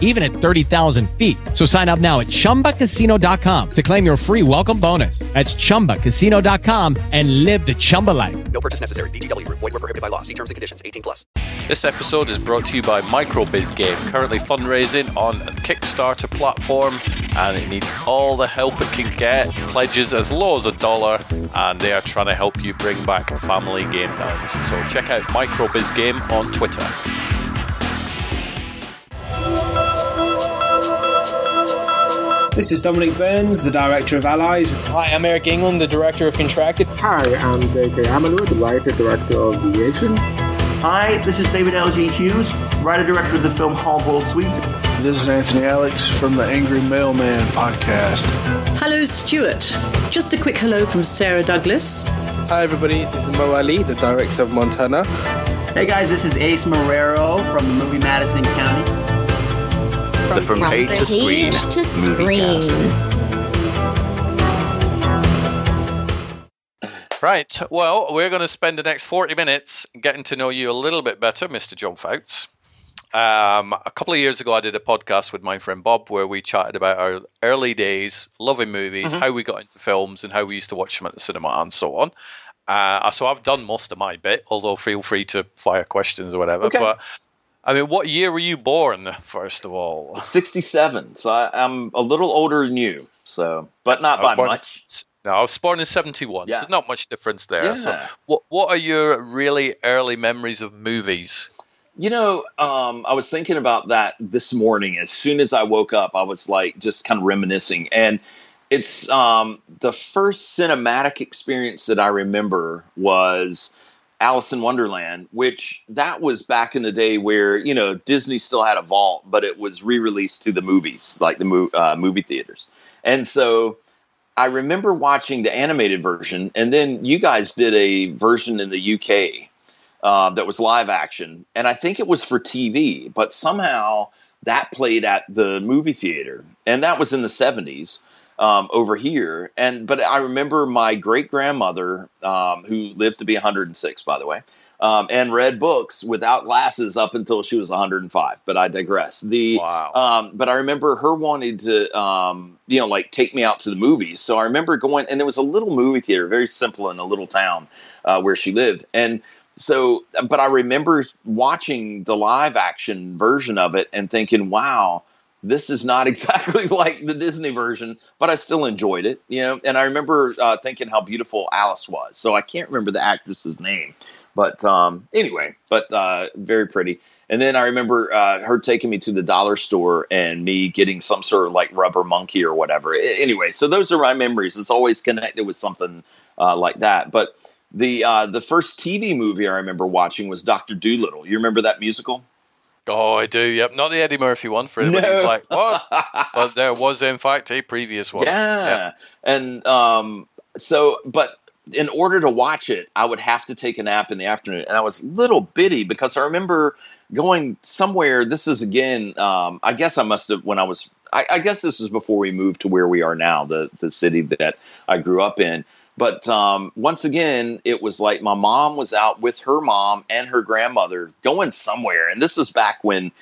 even at 30,000 feet. So sign up now at chumbacasino.com to claim your free welcome bonus. That's chumbacasino.com and live the Chumba life. No purchase necessary. VGW Group. Void were prohibited by law. See terms and conditions. 18 plus. This episode is brought to you by Microbiz Game, currently fundraising on a Kickstarter platform, and it needs all the help it can get. Pledges as low as a dollar, and they are trying to help you bring back family game nights. So check out Microbiz Game on Twitter. This is Dominic Burns, the director of Allies. Hi, I'm Eric England, the director of Contracted. Hi, I'm J.K. Amalur, the writer director of The Agent. Hi, this is David L.G. Hughes, writer director of the film Hard Boiled Sweets. This is Anthony Alex from the Angry Mailman podcast. Hello, Stuart. Just a quick hello from Sarah Douglas. Hi, everybody. This is Mo Ali, the director of Montana. Hey, guys, this is Ace Marrero from the movie Madison County. From, the From, from Page, to Screen, to screen. Right. Well, we're going to spend the next 40 minutes getting to know you a little bit better, Mr. John Foutz. Um, a couple of years ago, I did a podcast with my friend Bob where we chatted about our early days, loving movies, mm-hmm. how we got into films, and how we used to watch them at the cinema, and so on. Uh, so I've done most of my bit, although feel free to fire questions or whatever. Okay. But I mean, what year were you born, first of all? 67. So I, am a little older than you. So, but not by much. In, no, I was born in 71. Yeah. So there's not much difference there. Yeah. So what, what are your really early memories of movies? You know, um, I was thinking about that this morning. As soon as I woke up, I was like just kind of reminiscing. And it's um, the first cinematic experience that I remember was Alice in Wonderland, which that was back in the day where you know Disney still had a vault, but it was re-released to the movies, like the mo- uh, movie theaters. And so I remember watching the animated version, and then you guys did a version in the UK uh, that was live action, and I think it was for TV, but somehow that played at the movie theater, and that was in the seventies um, over here. And but I remember my great grandmother, um, who lived to be 106, by the way, um, and read books without glasses up until she was 105. But I digress. The wow. Um, but I remember her wanting to, um, you know, like take me out to the movies. So I remember going, and there was a little movie theater, very simple in a little town uh, where she lived, and so but i remember watching the live action version of it and thinking wow this is not exactly like the Disney version, but I still enjoyed it. You know, and I remember uh, thinking how beautiful Alice was. So I can't remember the actress's name, but um, anyway, but uh, very pretty. And then I remember uh, her taking me to the dollar store and me getting some sort of like rubber monkey or whatever. Anyway, so those are my memories. It's always connected with something uh, like that. But the uh, the first TV movie I remember watching was Doctor Dolittle. You remember that musical? Oh, I do. Yep, not the Eddie Murphy one for anybody no. who's like, what? but there was, in fact, a previous one. Yeah, yeah. and um, so, but in order to watch it, I would have to take a nap in the afternoon, and I was little bitty because I remember going somewhere. This is again, um, I guess I must have when I was. I, I guess this was before we moved to where we are now, the the city that I grew up in. But um, once again, it was like my mom was out with her mom and her grandmother going somewhere. And this was back when,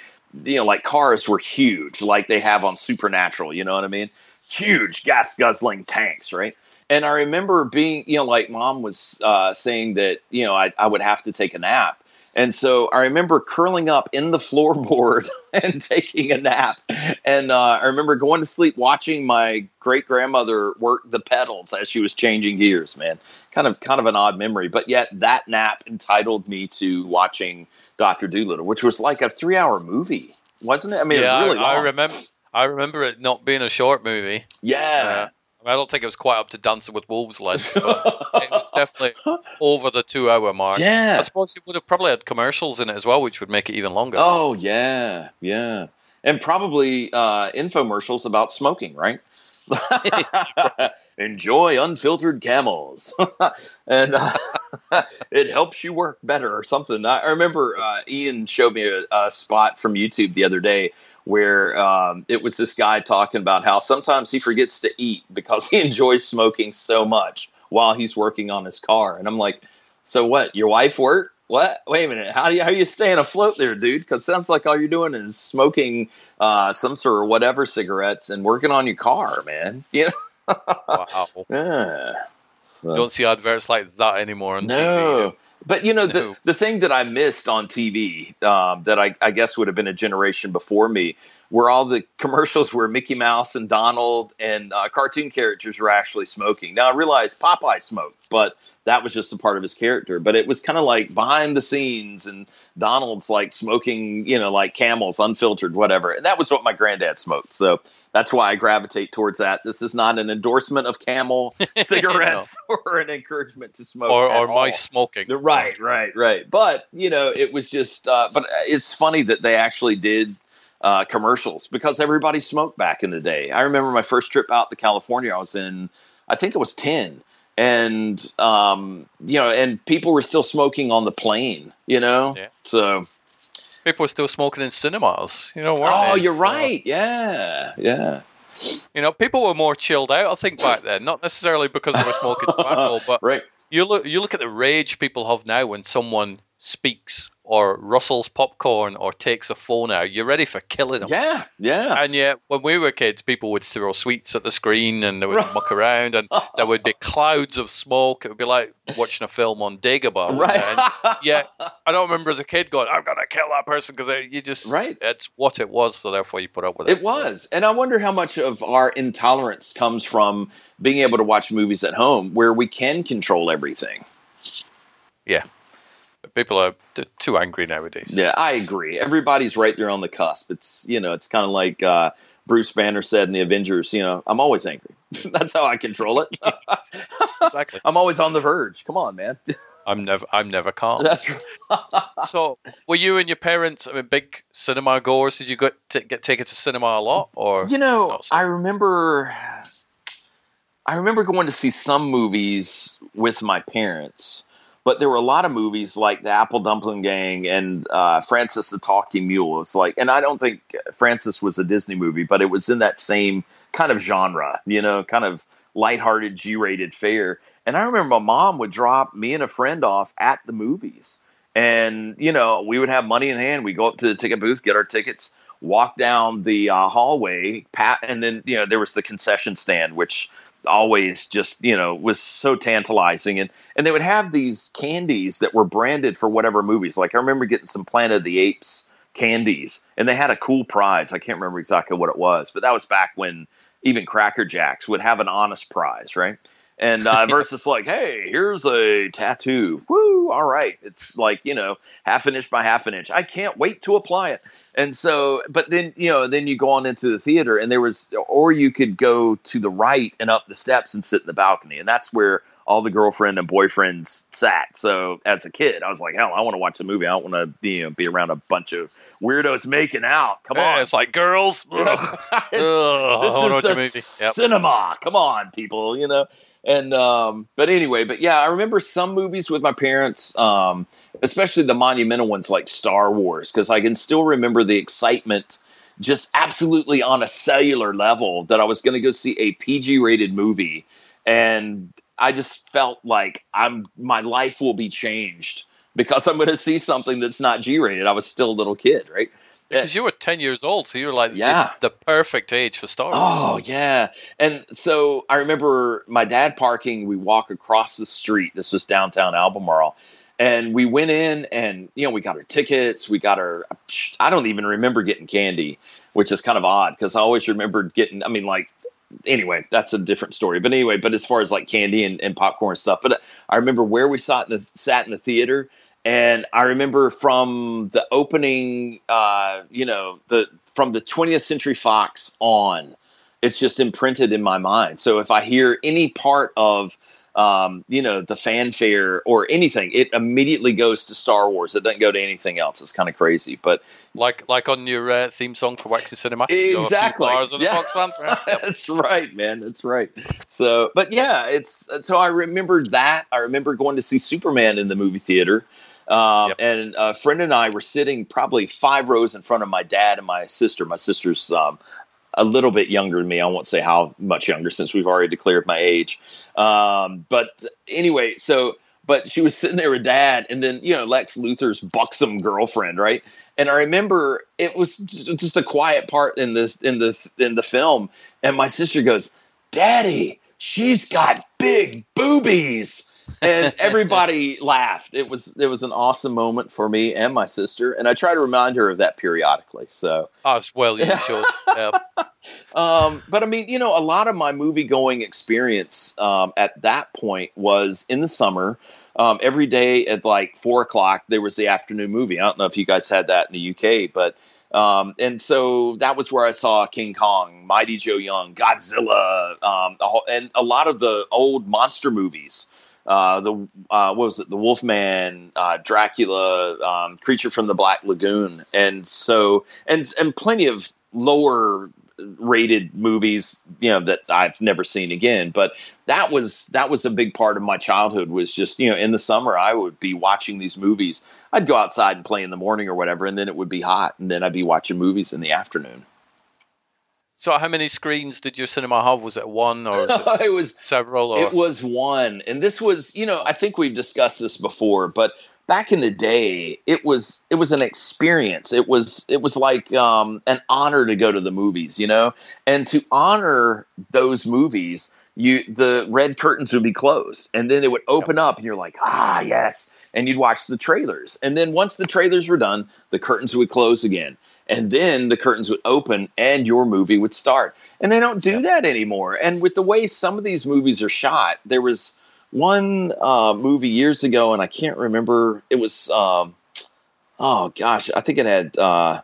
you know, like cars were huge, like they have on Supernatural. You know what I mean? Huge gas guzzling tanks, right? And I remember being, you know, like mom was uh, saying that, you know, I, I would have to take a nap. And so I remember curling up in the floorboard and taking a nap. And uh, I remember going to sleep watching my great grandmother work the pedals as she was changing gears. Man, kind of kind of an odd memory, but yet that nap entitled me to watching Doctor Dolittle, which was like a three hour movie, wasn't it? I mean, yeah, it really I, I remember. I remember it not being a short movie. Yeah. Uh, I don't think it was quite up to Dancing with Wolves length, but it was definitely over the two hour mark. Yeah. I suppose it would have probably had commercials in it as well, which would make it even longer. Oh, yeah. Yeah. And probably uh, infomercials about smoking, right? enjoy unfiltered camels, and uh, it helps you work better or something. I, remember uh, Ian showed me a, a, spot from YouTube the other day where um, it was this guy talking about how sometimes he forgets to eat because he enjoys smoking so much while he's working on his car, and I'm like, so what? Your wife work? What? Wait a minute. How do you how are you staying afloat there, dude? Because sounds like all you're doing is smoking uh, some sort of whatever cigarettes and working on your car, man. You know? wow. Yeah. Don't see adverts like that anymore on no. TV. But you know No. the the thing that I missed on TV um, that I, I guess would have been a generation before me were all the commercials where Mickey Mouse and Donald and uh, cartoon characters were actually smoking. Now I realize Popeye smoked, but that was just a part of his character. But it was kind of like behind the scenes, and Donald's like smoking, you know, like camels, unfiltered, whatever. And that was what my granddad smoked. So that's why I gravitate towards that. This is not an endorsement of Camel cigarettes or an encouragement to smoke Or, or my smoking. Right, right, right. But you know, it was just. Uh, but it's funny that they actually did uh, commercials because everybody smoked back in the day. I remember my first trip out to California. I was in, I think it was ten, and um, you know, and people were still smoking on the plane. You know, Yeah. so. People were still smoking in cinemas. You know, weren't Oh, they? you're So, right. Yeah, yeah. You know, people were more chilled out. I think back then, not necessarily because they were smoking tobacco, but Right. you look you look at the rage people have now when someone speaks or rustles popcorn or takes a phone out. You're ready for killing them. Yeah, yeah. And yet, when we were kids, people would throw sweets at the screen and they would muck around, and there would be clouds of smoke. It would be like watching a film on Dagobah. Right. And yeah, I don't remember as a kid going, "I'm gonna kill that person" because you just Right. It's what it was, so therefore you put up with it. It was. And I wonder how much of our intolerance comes from being able to watch movies at home where we can control everything. Yeah, people are t- too angry nowadays. Yeah, I agree. Everybody's right there on the cusp. It's, you know, it's kind of like uh, Bruce Banner said in the Avengers, you know, I'm always angry. That's how I control it. exactly. I'm always on the verge. Come on, man. I'm never, I'm never calm. That's right. so, were you and your parents, I mean, big cinema goers? Did you get t- get taken to cinema a lot, or You know, so? I remember I remember going to see some movies with my parents, but there were a lot of movies like The Apple Dumpling Gang and uh, Francis the Talking Mule. It's like, and I don't think Francis was a Disney movie, but it was in that same kind of genre, you know, kind of lighthearted G-rated fare. And I remember my mom would drop me and a friend off at the movies. And, you know, we would have money in hand. We'd go up to the ticket booth, get our tickets, walk down the uh, hallway, pat, and then, you know, there was the concession stand, which always just, you know, was so tantalizing. And, and they would have these candies that were branded for whatever movies. Like I remember getting some Planet of the Apes candies, and they had a cool prize. I can't remember exactly what it was, but that was back when even Cracker Jacks would have an honest prize, right? And uh, versus like, hey, here's a tattoo. Woo! All right, it's like you know, half an inch by half an inch. I can't wait to apply it. And so, but then you know, then you go on into the theater, and there was, or you could go to the right and up the steps and sit in the balcony, and that's where all the girlfriend and boyfriends sat. So as a kid, I was like, hell, I want to watch a movie. I don't want to be you know, be around a bunch of weirdos making out. Come Yeah, on, it's like girls. Ugh. Ugh, this is the movie. Yep. cinema. Come on, people. You know. And um, but anyway, but yeah, I remember some movies with my parents, um, especially the monumental ones like Star Wars, because I can still remember the excitement, just absolutely on a cellular level, that I was going to go see a PG-rated movie, and I just felt like I'm my life will be changed because I'm going to see something that's not G-rated. I was still a little kid, right? Because you were 10 years old, so you were like the- Yeah. the, perfect age for Star Wars. Oh yeah, and so I remember my dad parking. We walk across the street. This was downtown Albemarle, and we went in, and you know we got our tickets. We got our. I don't even remember getting candy, which is kind of odd because I always remembered getting. I mean, like anyway, that's a different story. But anyway, but as far as like candy and, and popcorn and stuff, but I remember where we sat in the sat in the theater. And I remember from the opening, uh, you know, the from the 20th Century Fox on, it's just imprinted in my mind. So if I hear any part of um, you know, the fanfare or anything. It immediately goes to Star Wars. It doesn't go to anything else. It's kind of crazy, but like like on your uh, theme song for Waxy Cinema, exactly. yeah. That's right, man. That's right. So, but yeah, it's so I remember that. I remember going to see Superman in the movie theater. Um, yep. And a friend and I were sitting probably five rows in front of my dad and my sister. My sister's um, a little bit younger than me. I won't say how much younger since we've already declared my age. Um, but anyway, so but she was sitting there with dad, and then you know Lex Luthor's buxom girlfriend, right? And I remember it was just a quiet part in this in the in the film, and my sister goes, "Daddy, she's got big boobies." And everybody laughed. It was it was an awesome moment for me and my sister, and I try to remind her of that periodically. So, as well, you should. Yeah. um, but I mean, you know, a lot of my movie going experience um, at that point was in the summer. Um, every day at like four o'clock, there was the afternoon movie. I don't know if you guys had that in the UK, but um, and so that was where I saw King Kong, Mighty Joe Young, Godzilla, um, and a lot of the old monster movies uh, the uh, what was it? The Wolfman, uh, Dracula, um, Creature from the Black Lagoon, and so and and plenty of lower rated movies, you know, that I've never seen again. But that was that was a big part of my childhood. Was just you know in the summer I would be watching these movies. I'd go outside and play in the morning or whatever, and then it would be hot, and then I'd be watching movies in the afternoon. So, how many screens did your cinema have? Was it one or it, it, was several? Or? It was one, and this was, you know, I think we've discussed this before, but back in the day, it was it was an experience. It was it was like um, an honor to go to the movies, you know, and to honor those movies, you the red curtains would be closed, and then they would open yep. up, and you're like, ah, yes, and you'd watch the trailers, and then once the trailers were done, the curtains would close again and then the curtains would open and your movie would start. And they don't do that anymore. And with the way some of these movies are shot, there was one uh, movie years ago, and I can't remember. It was, um, oh gosh, I think it had uh,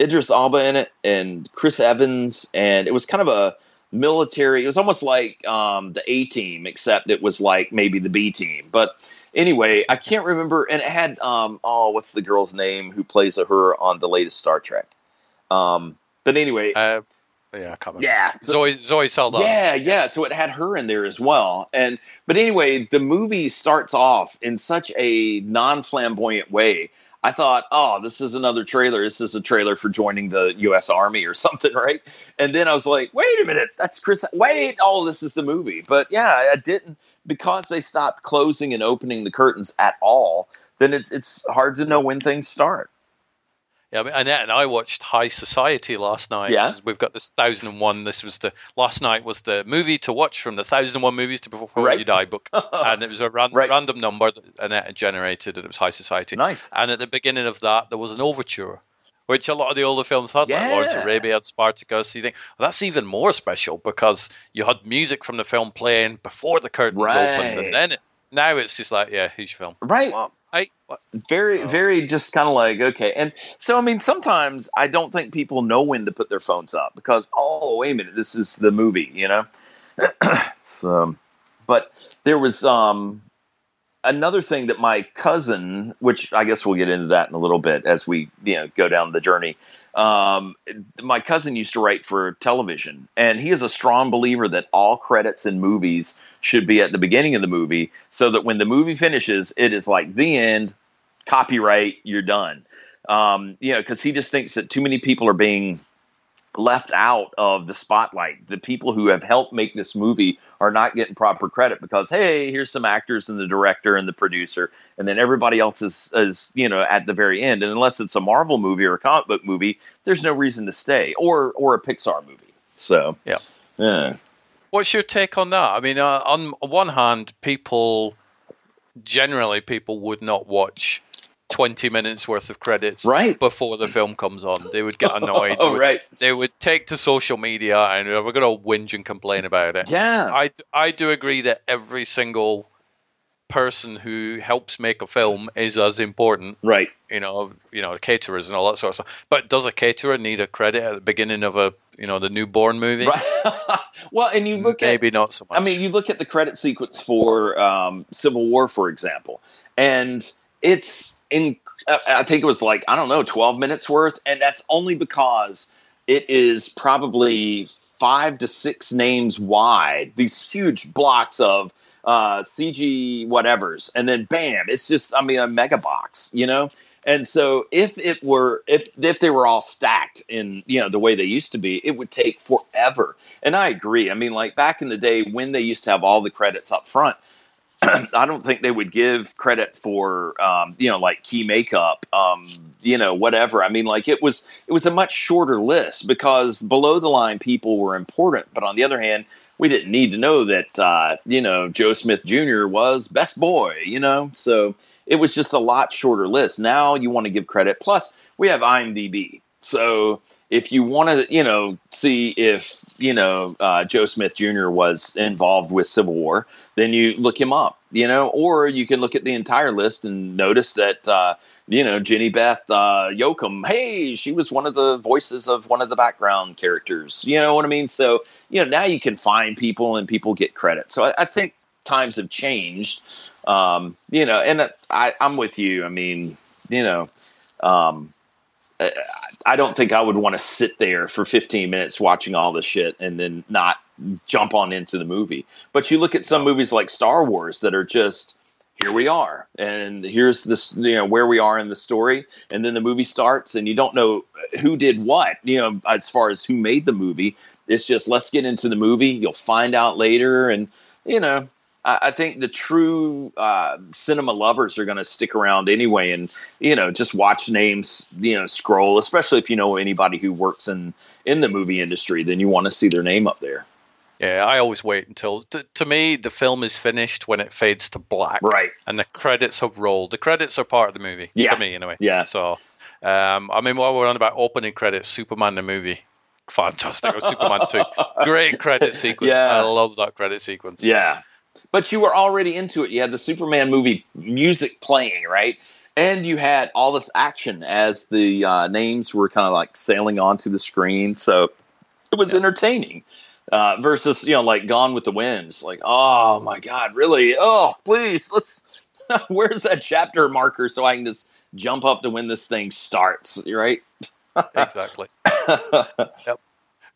Idris Elba in it and Chris Evans, and it was kind of a military. It was almost like um, the A Team, except it was like maybe the B Team, but anyway, I can't remember, and it had um oh, what's the girl's name who plays her on the latest Star Trek? Um, but anyway, uh, yeah, yeah, so, Zoe Zoe Saldana. Yeah, yeah. So it had her in there as well, and but anyway, the movie starts off in such a non flamboyant way. I thought, oh, this is another trailer. This is a trailer for joining the U.S. Army or something, right? And then I was like, wait a minute, that's Chris. Wait, oh, this is the movie. But yeah, I didn't because they stopped closing and opening the curtains at all, then it's it's hard to know when things start. Yeah, I mean, and, and I watched High Society last night. Yeah, we've got this thousand and one. This was the last night was the movie to watch from the thousand and one movies to before right. you die book, and it was a ran- right. random number that Annette generated, and it was High Society. Nice. And at the beginning of that, there was an overture which a lot of the older films had, yeah. like Lawrence Arabia had Spartacus. You think well, that's even more special because you had music from the film playing before the curtains right. opened, and then it, now it's just like, yeah, who's your film? Right. Well, I, very, so. very just kind of like, okay. And so, I mean, sometimes I don't think people know when to put their phones up because, oh, wait a minute, this is the movie, you know? so, but there was, um, another thing that my cousin, which I guess we'll get into that in a little bit as we you know go down the journey. Um, my cousin used to write for television, and he is a strong believer that all credits in movies should be at the beginning of the movie, so that when the movie finishes, it is like the end, copyright, you're done. Um, you know, because he just thinks that too many people are being left out of the spotlight. The people who have helped make this movie are not getting proper credit because hey, here's some actors and the director and the producer, and then everybody else is is you know at the very end. And unless it's a Marvel movie or a comic book movie, there's no reason to stay, or or a Pixar movie. So yeah, yeah. What's your take on that? I mean, uh, on one hand, people generally people would not watch 20 minutes worth of credits right. before the film comes on. They would get annoyed. oh, they would, right. They would take to social media and we're going to whinge and complain about it. Yeah. I, I do agree that every single person who helps make a film is as important, right? You know, you know, caterers and all that sort of stuff. But does a caterer need a credit at the beginning of a you know the newborn movie? Right. well, and you look maybe at, not so much. I mean, you look at the credit sequence for um, Civil War, for example, and it's in. I think it was like I don't know, twelve minutes worth, and that's only because it is probably five to six names wide. These huge blocks of uh, CG whatevers, and then bam, it's just I mean a mega box, you know. And so if it were if if they were all stacked in you know the way they used to be, it would take forever. And I agree. I mean, like back in the day when they used to have all the credits up front, I don't think they would give credit for um, you know like key makeup, um, you know whatever. I mean, like it was it was a much shorter list because below the line people were important, but on the other hand, we didn't need to know that uh, you know Joe Smith Jr. was best boy, you know. So it was just a lot shorter list. Now you want to give credit. Plus, we have IMDb. So if you want to, you know, see if you know uh, Joe Smith Jr. was involved with Civil War, then you look him up, you know, or you can look at the entire list and notice that uh, you know Jenny Beth uh, Yoakum, hey, she was one of the voices of one of the background characters. You know what I mean? So you know now you can find people and people get credit. So I, I think times have changed. Um, you know, and I, I'm with you. I mean, you know. Um, I don't think I would want to sit there for 15 minutes watching all this shit and then not jump on into the movie. But you look at some movies like Star Wars that are just here we are and here's this you know where we are in the story and then the movie starts and you don't know who did what you know as far as who made the movie it's just let's get into the movie you'll find out later and you know I think the true uh, cinema lovers are going to stick around anyway, and you know, just watch names, you know, scroll. Especially if you know anybody who works in in the movie industry, then you want to see their name up there. Yeah, I always wait until t- to me the film is finished when it fades to black, right? And the credits have rolled. The credits are part of the movie, yeah. to me anyway. Yeah. So, um, I mean, while we're on about opening credits, Superman the movie, fantastic. Superman two, great credit sequence. Yeah. I love that credit sequence. Yeah, but you were already into it. You had the Superman movie music playing, right? And you had all this action as the uh, names were kind of like sailing onto the screen. So it was yeah. entertaining. Uh, versus, you know, like Gone with the Winds. Like, oh my God, really? Oh, please, let's. Where's that chapter marker so I can just jump up to when this thing starts, right? exactly. yep.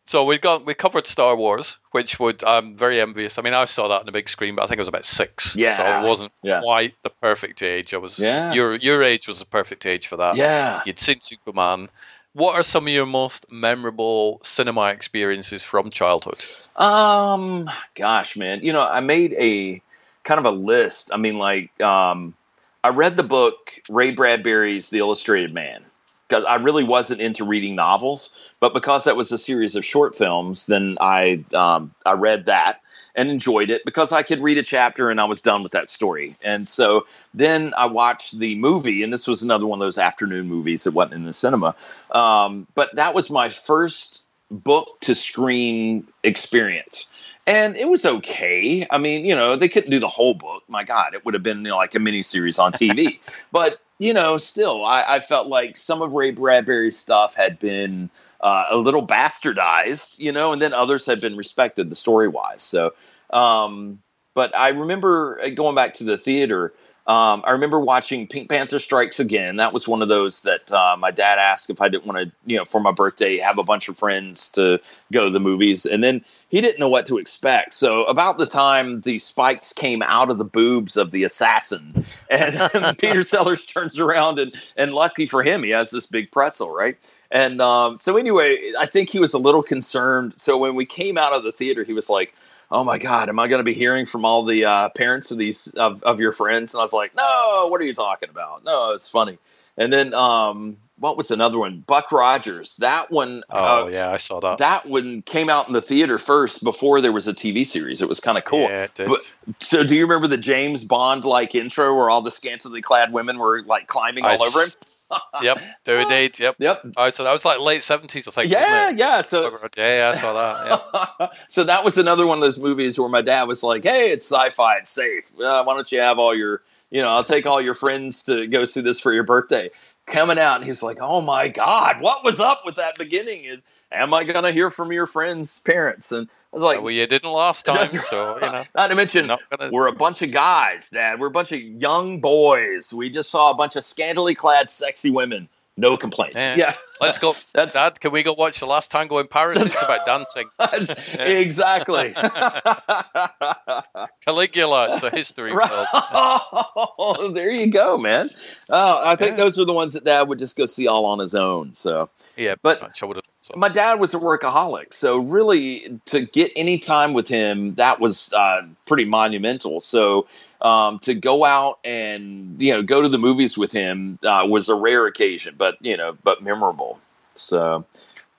So we got we covered Star Wars, which would I'm very envious. I mean, I saw that on the big screen, but I think I was about six. Yeah. So it wasn't yeah. quite the perfect age. I was. Yeah. Your your age was the perfect age for that. Yeah. You'd seen Superman. What are some of your most memorable cinema experiences from childhood? Um, gosh, man, you know, I made a kind of a list. I mean, like, um, I read the book Ray Bradbury's The Illustrated Man because I really wasn't into reading novels, but because that was a series of short films, then I um, I read that and enjoyed it because I could read a chapter and I was done with that story. And so then I watched the movie, and this was another one of those afternoon movies that wasn't in the cinema. Um, but that was my first book to screen experience. And it was okay. I mean, you know, they couldn't do the whole book. My God, it would have been you know, like a miniseries on TV. but you know, still, I, I, felt like some of Ray Bradbury's stuff had been uh, a little bastardized, you know, and then others had been respected the story wise. So, um, but I remember uh, going back to the theater. Um, I remember watching Pink Panther Strikes Again. That was one of those that uh, my dad asked if I didn't want to, you know, for my birthday, have a bunch of friends to go to the movies. And then he didn't know what to expect. So about the time the spikes came out of the boobs of the assassin, and Peter Sellers turns around and and lucky for him, he has this big pretzel, right? And um, so anyway, I think he was a little concerned. So when we came out of the theater, he was like, "Oh my God, am I going to be hearing from all the uh, parents of these of, of your friends?" And I was like, "No, what are you talking about? No, it's funny." And then um, what was another one? Buck Rogers. That one. Oh uh, yeah, I saw that. That one came out in the theater first before there was a TV series. It was kind of cool. Yeah, it did. But, so do you remember the James Bond like intro where all the scantily clad women were like climbing all I over him? Yep, do indeed. Yep, yep. Oh, so that was like late seventies, I think. Yeah, yeah. So yeah, yeah, I saw that. Yeah. so that was another one of those movies where my dad was like, "Hey, it's sci-fi, it's safe. Uh, why don't you have all your, you know, I'll take all your friends to go see this for your birthday." Coming out, and he's like, "Oh my god, what was up with that beginning?" Am I going to hear from your friends' parents? And I was like, well, you didn't last time, so you know. Not to mention, not gonna... we're a bunch of guys, Dad. We're a bunch of young boys. We just saw a bunch of scantily clad, sexy women. No complaints. Yeah. yeah. Let's go. That's, Dad, can we go watch The Last Tango in Paris? It's about dancing. Exactly. Caligula. It's a history right. film. Oh, there you go, man. Oh, I think yeah. those were the ones that Dad would just go see all on his own. So yeah, but much. I would have. So. My dad was a workaholic, so really to get any time with him, that was uh, pretty monumental. So um, to go out and you know go to the movies with him uh, was a rare occasion, but you know, but memorable. So,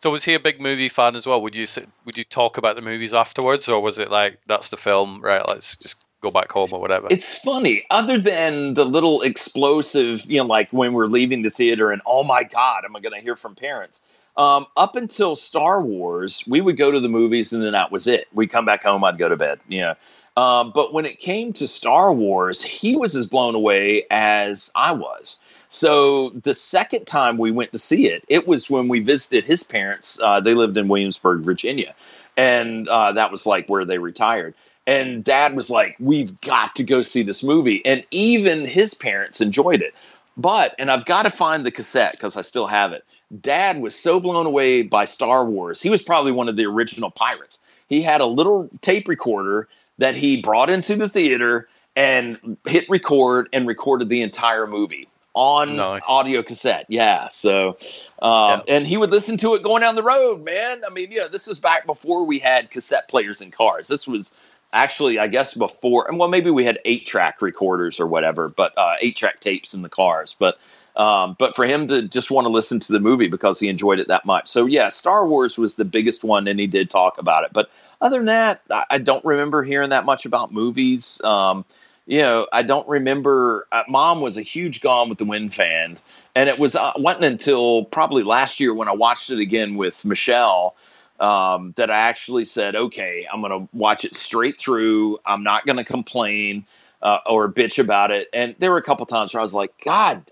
so was he a big movie fan as well? Would you would you talk about the movies afterwards, or was it like that's the film, right? Let's just go back home or whatever. It's funny, other than the little explosive, you know, like when we're leaving the theater and oh my god, am I going to hear from parents? Um, up until Star Wars, we would go to the movies and then that was it. We'd come back home, I'd go to bed. Know, um, but when it came to Star Wars, he was as blown away as I was. So the second time we went to see it, it was when we visited his parents. Uh, they lived in Williamsburg, Virginia, and uh, that was like where they retired. And Dad was like, "We've got to go see this movie," and even his parents enjoyed it. But and I've got to find the cassette because I still have it. Dad was so blown away by Star Wars. He was probably one of the original pirates. He had a little tape recorder that he brought into the theater and hit record and recorded the entire movie on nice. audio cassette. Yeah. So, um, yeah. and he would listen to it going down the road, man. I mean, yeah, this was back before we had cassette players in cars. This was actually, I guess, before, and well, maybe we had eight track recorders or whatever, but uh, eight track tapes in the cars. But, um, but for him to just want to listen to the movie because he enjoyed it that much. So, yeah, Star Wars was the biggest one, and he did talk about it. But other than that, I, don't remember hearing that much about movies. Um, you know, I don't remember. Uh, Mom was a huge Gone with the Wind fan, and it was uh, wasn't until probably last year when I watched it again with Michelle um, that I actually said, "Okay, I'm going to watch it straight through. I'm not going to complain." Uh, or bitch about it. And there were a couple times where I was like, God,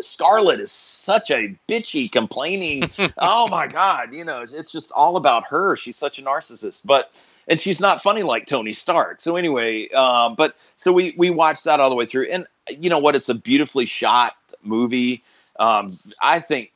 Scarlett is such a bitchy, complaining. oh my God, you know, it's just all about her. She's such a narcissist, but and she's not funny like Tony Stark. So anyway, um, but so we we watched that all the way through, and you know what? It's a beautifully shot movie. Um, I think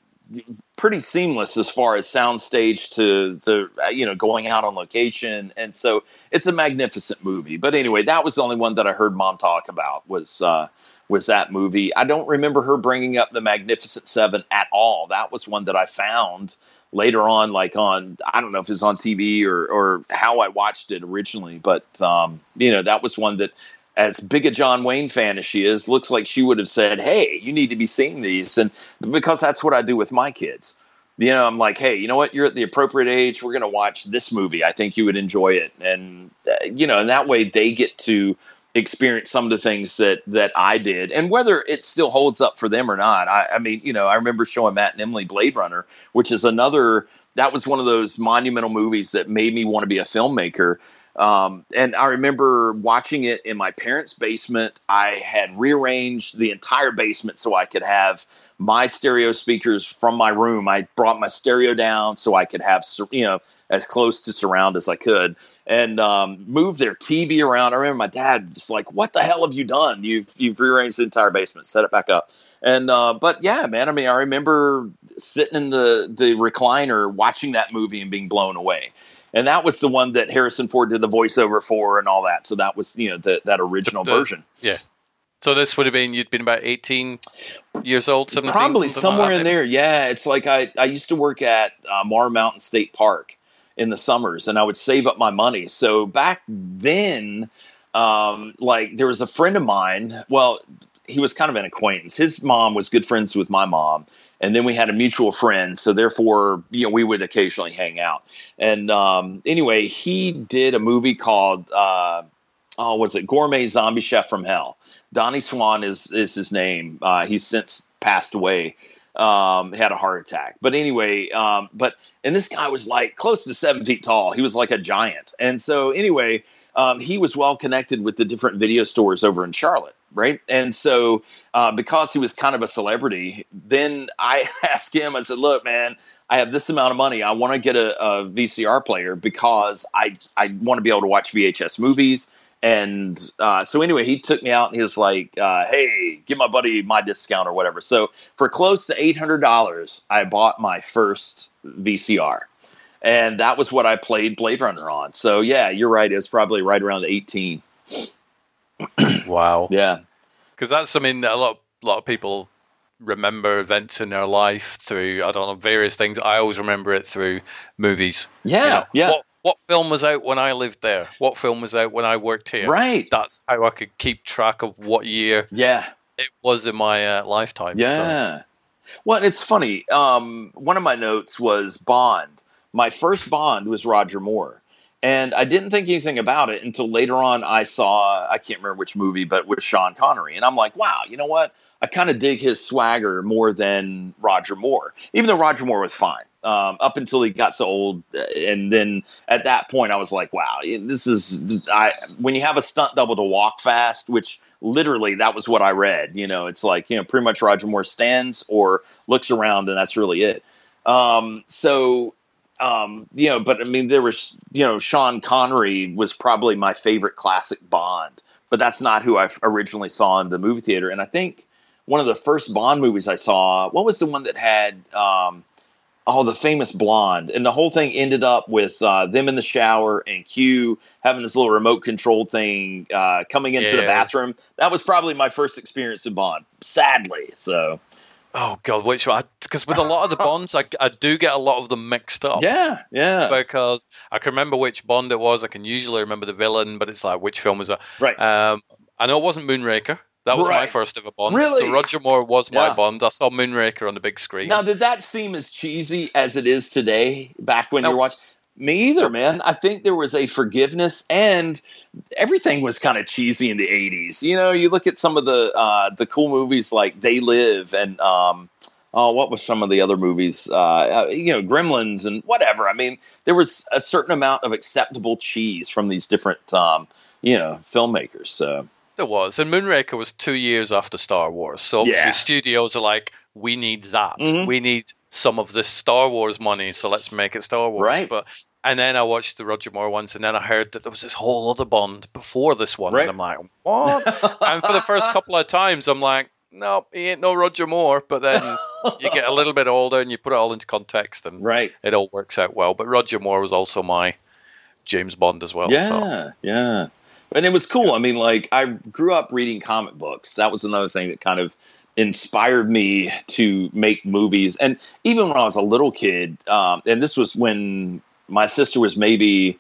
pretty seamless as far as soundstage to the you know going out on location. And so it's a magnificent movie. But anyway that was the only one that i heard mom talk about was uh was that movie. I don't remember her bringing up the magnificent seven at all. That was one that i found later on like on i don't know if it's on tv or or how i watched it originally but um you know that was one that as big a John Wayne fan as she is, looks like she would have said, "Hey, you need to be seeing these," and because that's what I do with my kids. You know, I'm like, "Hey, you know what? You're at the appropriate age. We're going to watch this movie. I think you would enjoy it," and uh, you know, and that way they get to experience some of the things that that I did, and whether it still holds up for them or not. I, I mean, you know, I remember showing Matt and Emily Blade Runner, which is another. That was one of those monumental movies that made me want to be a filmmaker um, and I remember watching it in my parents' basement. I had rearranged the entire basement so I could have my stereo speakers from my room. I brought my stereo down so I could have, you know, as close to surround as I could and um, moved their TV around. I remember my dad just like, "What the hell have you done? You've you've rearranged the entire basement. Set it back up." And uh, but yeah, man. I mean, I remember sitting in the the recliner watching that movie and being blown away and that was the one that Harrison Ford did the voiceover for and all that. So that was you know the, that original the, version. Yeah. So this would have been you'd been about eighteen years old, 17, probably somewhere like in there. Yeah, it's like I I used to work at uh, Morrow Mountain State Park in the summers, and I would save up my money. So back then, um, like there was a friend of mine. Well, he was kind of an acquaintance. His mom was good friends with my mom, and then we had a mutual friend so therefore you know we would occasionally hang out and um, anyway he did a movie called uh, oh was it gourmet zombie chef from hell donnie swan is is his name uh, he's since passed away um, had a heart attack. But anyway, um, but and this guy was like close to seven feet tall. He was like a giant. And so anyway, um, he was well connected with the different video stores over in Charlotte, right? And so uh, because he was kind of a celebrity, then I asked him. I said, "Look, man." I have this amount of money. I want to get a, a VCR player because I I want to be able to watch VHS movies. And uh, so anyway, he took me out and he was like, uh, "Hey, give my buddy my discount or whatever." So for close to eight hundred dollars, I bought my first VCR, and that was what I played Blade Runner on. So yeah, you're right. It's probably right around eighteen. wow. Yeah. Because that's something that a lot, a lot of people remember events in their life through I don't know various things. I always remember it through movies. Yeah, You know, yeah. What, what film was out when I lived there? What film was out when I worked here? Right. That's how I could keep track of what year Yeah. it was in my uh, lifetime. So- Yeah. Well, it's funny. Um, one of my notes was Bond. My first Bond was Roger Moore. And I didn't think anything about it until later on I saw, I can't remember which movie, but with Sean Connery. And I'm like, wow, you know what? I kind of dig his swagger more than Roger Moore, even though Roger Moore was fine um, up until he got so old. And then at that point, I was like, wow, this is, I, when you have a stunt double to walk fast, which literally that was what I read, you know, it's like, you know, pretty much Roger Moore stands or looks around and that's really it. Um, so, um, you know, but I mean, there was, you know, Sean Connery was probably my favorite classic Bond, but that's not who I originally saw in the movie theater. And I think one of the first Bond movies I saw, what was the one that had, um, oh, the famous blonde, and the whole thing ended up with uh, them in the shower and Q having this little remote control thing uh, coming into the Yeah. bathroom. That was probably my first experience in Bond, sadly. So Oh god, which one? Because with a lot of the bonds, I, I do get a lot of them mixed up. yeah, yeah, Because I can remember which Bond it was. I can usually remember the villain, but it's like which film was that? right. Um, I know it wasn't Moonraker. That was my first ever Bond. Really? So Roger Moore was my Yeah. Bond. I saw Moonraker on the big screen. Now, did that seem as cheesy as it is today? Back when No. you were watching. Me either, man. I think there was a forgiveness, and everything was kind of cheesy in the '80s. You know, you look at some of the uh, the cool movies like They Live, and um, oh, what was some of the other movies? Uh, uh, you know, Gremlins and whatever. I mean, there was a certain amount of acceptable cheese from these different, um, you know, filmmakers. So There was. And Moonraker was two years after Star Wars. So obviously Yeah. studios are like, we need that. Mhm. We need some of the Star Wars money, so let's make it Star Wars. Right. But and then I watched the Roger Moore ones, and then I heard that there was this whole other Bond before this one, Right. and I'm like, what? and for the first couple of times, I'm like, no, he ain't no Roger Moore. But then you get a little bit older, and you put it all into context, and right. it all works out well. But Roger Moore was also my James Bond as well. Yeah, so. yeah. And it was cool. I mean, like I grew up reading comic books. That was another thing that kind of inspired me to make movies. And even when I was a little kid, um, and this was when my sister was maybe,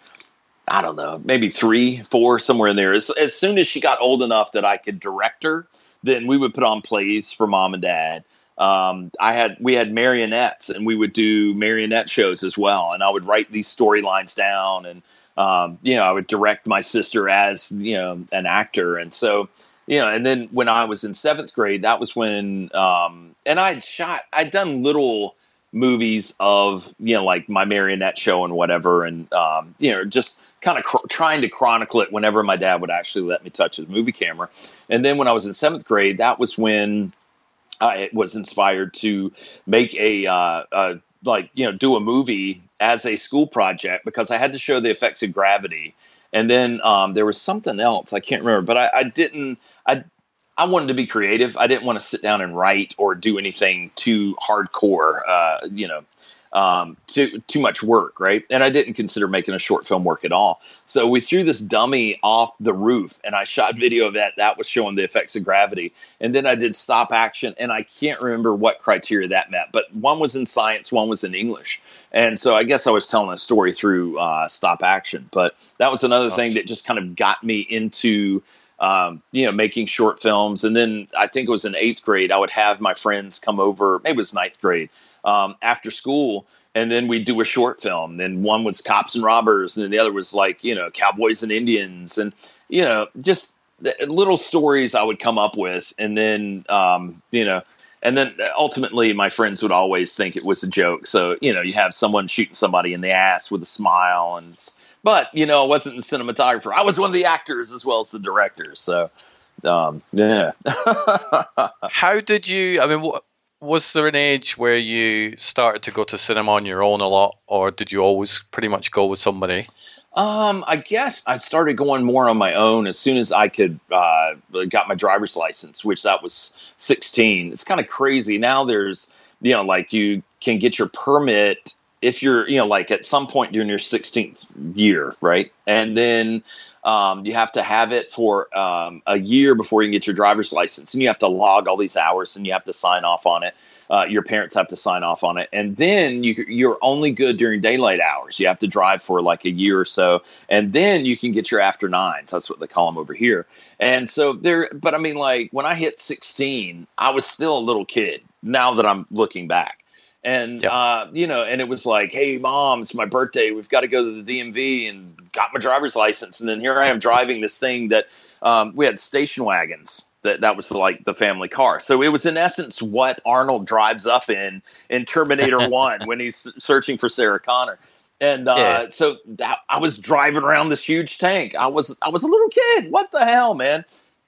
I don't know, maybe three, four, somewhere in there. As, as soon as she got old enough that I could direct her, then we would put on plays for mom and dad. Um, I had we had marionettes, and we would do marionette shows as well. And I would write these storylines down, and um, you know, I would direct my sister as you know an actor, and so you know, and then when I was in seventh grade, that was when, um, and I'd shot, I'd done little movies of you know like my marionette show and whatever, and um, you know just kind of cr- trying to chronicle it whenever my dad would actually let me touch his movie camera, and then when I was in seventh grade, that was when I was inspired to make a, uh, like, you know, do a movie as a school project because I had to show the effects of gravity. And then um, there was something else I can't remember, but I, I didn't. I I wanted to be creative. I didn't want to sit down and write or do anything too hardcore. Uh, you know, um, too too much work, right? And I didn't consider making a short film work at all. So we threw this dummy off the roof, and I shot video of that. That was showing the effects of gravity. And then I did stop action, and I can't remember what criteria that met, but one was in science, one was in English. And so I guess I was telling a story through uh, stop action. But that was another thing that just kind of got me into um, you know, making short films. And then I think it was in eighth grade, I would have my friends come over, maybe it was ninth grade, um, after school. And then we'd do a short film. Then one was cops and robbers, and then the other was like, you know, cowboys and Indians. And, you know, just little stories I would come up with. And then, um, you know, and then ultimately my friends would always think it was a joke. So you know, you have someone shooting somebody in the ass with a smile, and but you know, I wasn't the cinematographer. I was one of the actors as well as the director. So um, yeah. How did you? I mean, what, was there an age where you started to go to cinema on your own a lot, or did you always pretty much go with somebody? Um, I guess I started going more on my own as soon as I could uh, got my driver's license, which that was 16. It's kind of crazy now. There's you know like you can get your permit if you're you know like at some point during your 16th year, right? And then um, you have to have it for um, a year before you can get your driver's license, and you have to log all these hours, and you have to sign off on it. Uh, your parents have to sign off on it, and then you, you're only good during daylight hours. You have to drive for like a year or so, and then you can get your after nines. That's what they call them over here. And so there, but I mean, like when I hit 16, I was still a little kid. Now that I'm looking back, and uh, you know, and it was like, "Hey, mom, it's my birthday. We've got to go to the DMV and got my driver's license." And then here I am driving this thing that um, we had station wagons. That that was like the family car. So it was in essence what Arnold drives up in in Terminator One when he's searching for Sarah Connor. And uh, yeah. so that, I was driving around this huge tank. I was I was a little kid. What the hell, man?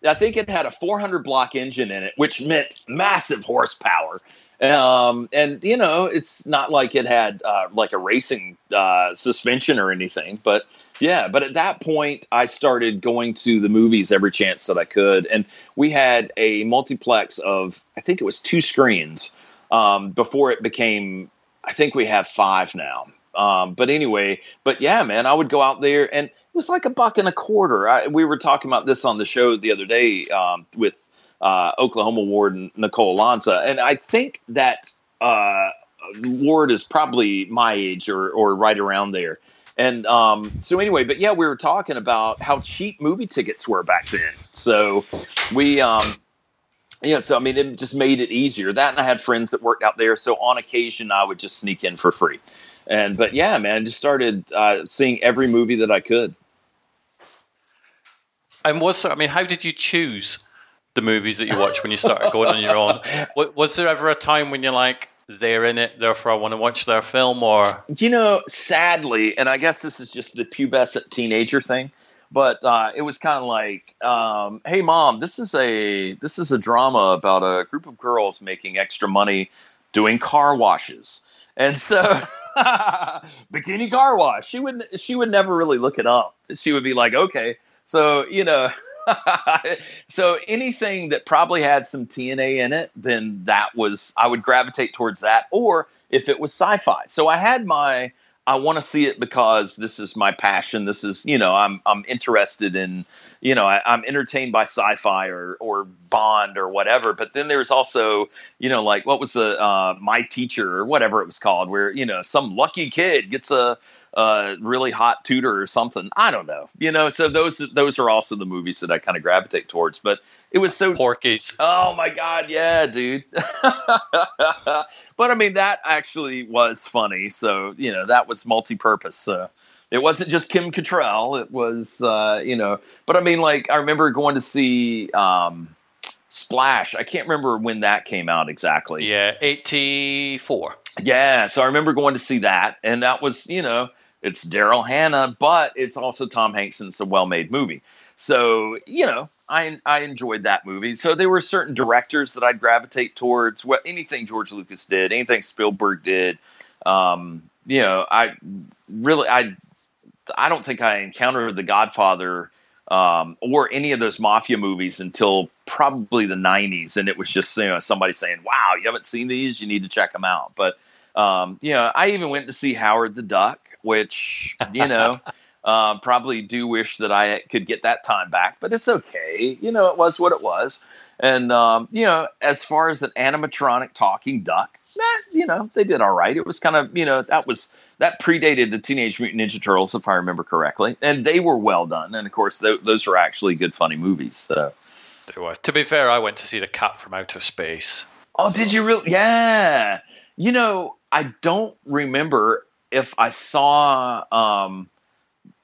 I think it had a 400 block engine in it, which meant massive horsepower. Um, and you know, it's not like it had uh, like a racing uh, suspension or anything, but yeah. But at that point, I started going to the movies every chance that I could, and we had a multiplex of I think it was two screens um, before it became. I think we have five now. Um, but anyway, but yeah, man, I would go out there and it was like a buck and a quarter. I, we were talking about this on the show the other day um, with uh, Oklahoma Ward Nicole Lanza, and I think that uh, Ward is probably my age or or right around there. And um, so anyway, but yeah, we were talking about how cheap movie tickets were back then. So we, um, yeah, so I mean, it just made it easier. That, and I had friends that worked out there, so on occasion I would just sneak in for free. And but yeah, man, I just started uh, seeing every movie that I could. And was I mean, how did you choose the movies that you watch when you started going on your own. Was there ever a time when you're like, they're in it, therefore I want to watch their film, or you know, sadly, and I guess this is just the pubescent teenager thing, but uh, it was kind of like, um, hey, mom, this is a this is a drama about a group of girls making extra money doing car washes, and so. bikini car wash. She would she would never really look it up. She would be like, okay, so you know, so anything that probably had some TNA in it, then that was I would gravitate towards that. Or if it was sci-fi, so I had my I want to see it because this is my passion. This is you know I'm I'm interested in you know, I, am entertained by sci-fi or or Bond or whatever. But then there's also, you know, like what was the uh, My Teacher or whatever it was called, where you know some lucky kid gets a, a really hot tutor or something. I don't know, you know. So those those are also the movies that I kind of gravitate towards. But it was so Porky's. Oh my god, yeah, dude. but I mean, that actually was funny. So you know, that was multi-purpose. So it wasn't just Kim Cattrall. It was, uh, you know, but I mean, like I remember going to see um, Splash. I can't remember when that came out exactly. Yeah, eighty four. Yeah, so I remember going to see that, and that was, you know, it's Daryl Hannah, but it's also Tom Hanks, and it's a well made movie. So you know, I I enjoyed that movie. So there were certain directors that I'd gravitate towards. What anything George Lucas did, anything Spielberg did. Um, you know, I really I I don't think I encountered The Godfather um, or any of those mafia movies until probably the 90s. And it was just you know, somebody saying, wow, you haven't seen these? You need to check them out. But, um, you know, I even went to see Howard the Duck, which, you know, uh, probably do wish that I could get that time back, but it's okay. You know, it was what it was. And um, you know, as far as an animatronic talking duck, nah, you know, they did all right. It was kind of, you know, that was that predated the Teenage Mutant Ninja Turtles, if I remember correctly, and they were well done. And of course, th- those were actually good, funny movies. So. They were. To be fair, I went to see the Cat from Outer Space. Oh, did you really? Yeah. You know, I don't remember if I saw. Um,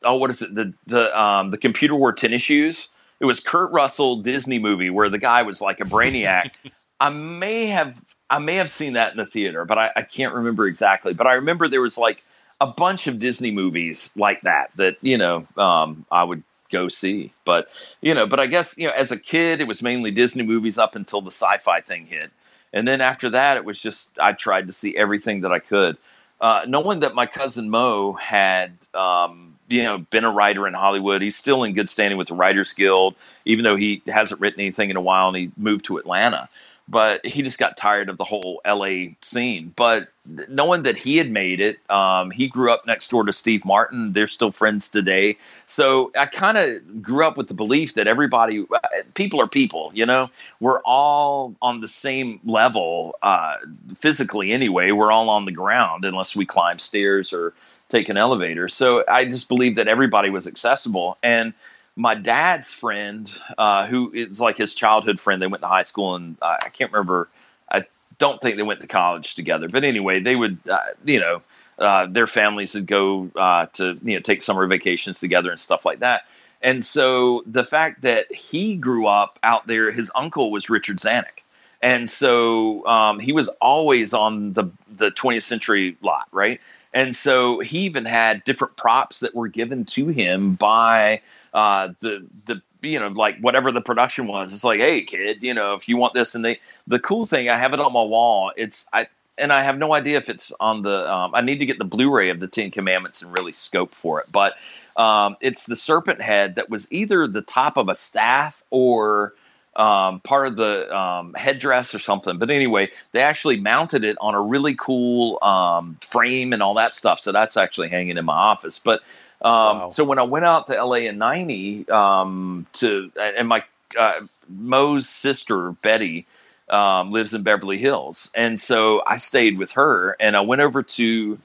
oh, what is it? The the um, the computer wore tennis shoes. It was Kurt Russell Disney movie where the guy was like a brainiac. I may have I may have seen that in the theater, but I, I can't remember exactly. But I remember there was like a bunch of Disney movies like that that you know um, I would go see. But you know, but I guess you know, as a kid, it was mainly Disney movies up until the sci-fi thing hit, and then after that, it was just I tried to see everything that I could. Uh, knowing that my cousin Mo had, um, you know, been a writer in Hollywood, he's still in good standing with the Writers Guild, even though he hasn't written anything in a while, and he moved to Atlanta but he just got tired of the whole LA scene. But knowing that he had made it, um, he grew up next door to Steve Martin. They're still friends today. So I kind of grew up with the belief that everybody, people are people, you know, we're all on the same level uh, physically anyway. We're all on the ground unless we climb stairs or take an elevator. So I just believed that everybody was accessible. And my dad's friend, uh, who is like his childhood friend, they went to high school, and uh, I can't remember. I don't think they went to college together, but anyway, they would, uh, you know, uh, their families would go uh, to you know take summer vacations together and stuff like that. And so the fact that he grew up out there, his uncle was Richard Zanuck. And so um, he was always on the the 20th century lot, right? And so he even had different props that were given to him by uh, the the you know like whatever the production was. It's like, hey kid, you know if you want this, and they the cool thing I have it on my wall. It's I and I have no idea if it's on the. Um, I need to get the Blu-ray of the Ten Commandments and really scope for it, but um, it's the serpent head that was either the top of a staff or um, part of the um, headdress or something. But anyway, they actually mounted it on a really cool um, frame and all that stuff. So that's actually hanging in my office. But um, wow. So when I went out to LA in '90 um, to, and my uh, Mo's sister Betty um, lives in Beverly Hills, and so I stayed with her, and I went over to.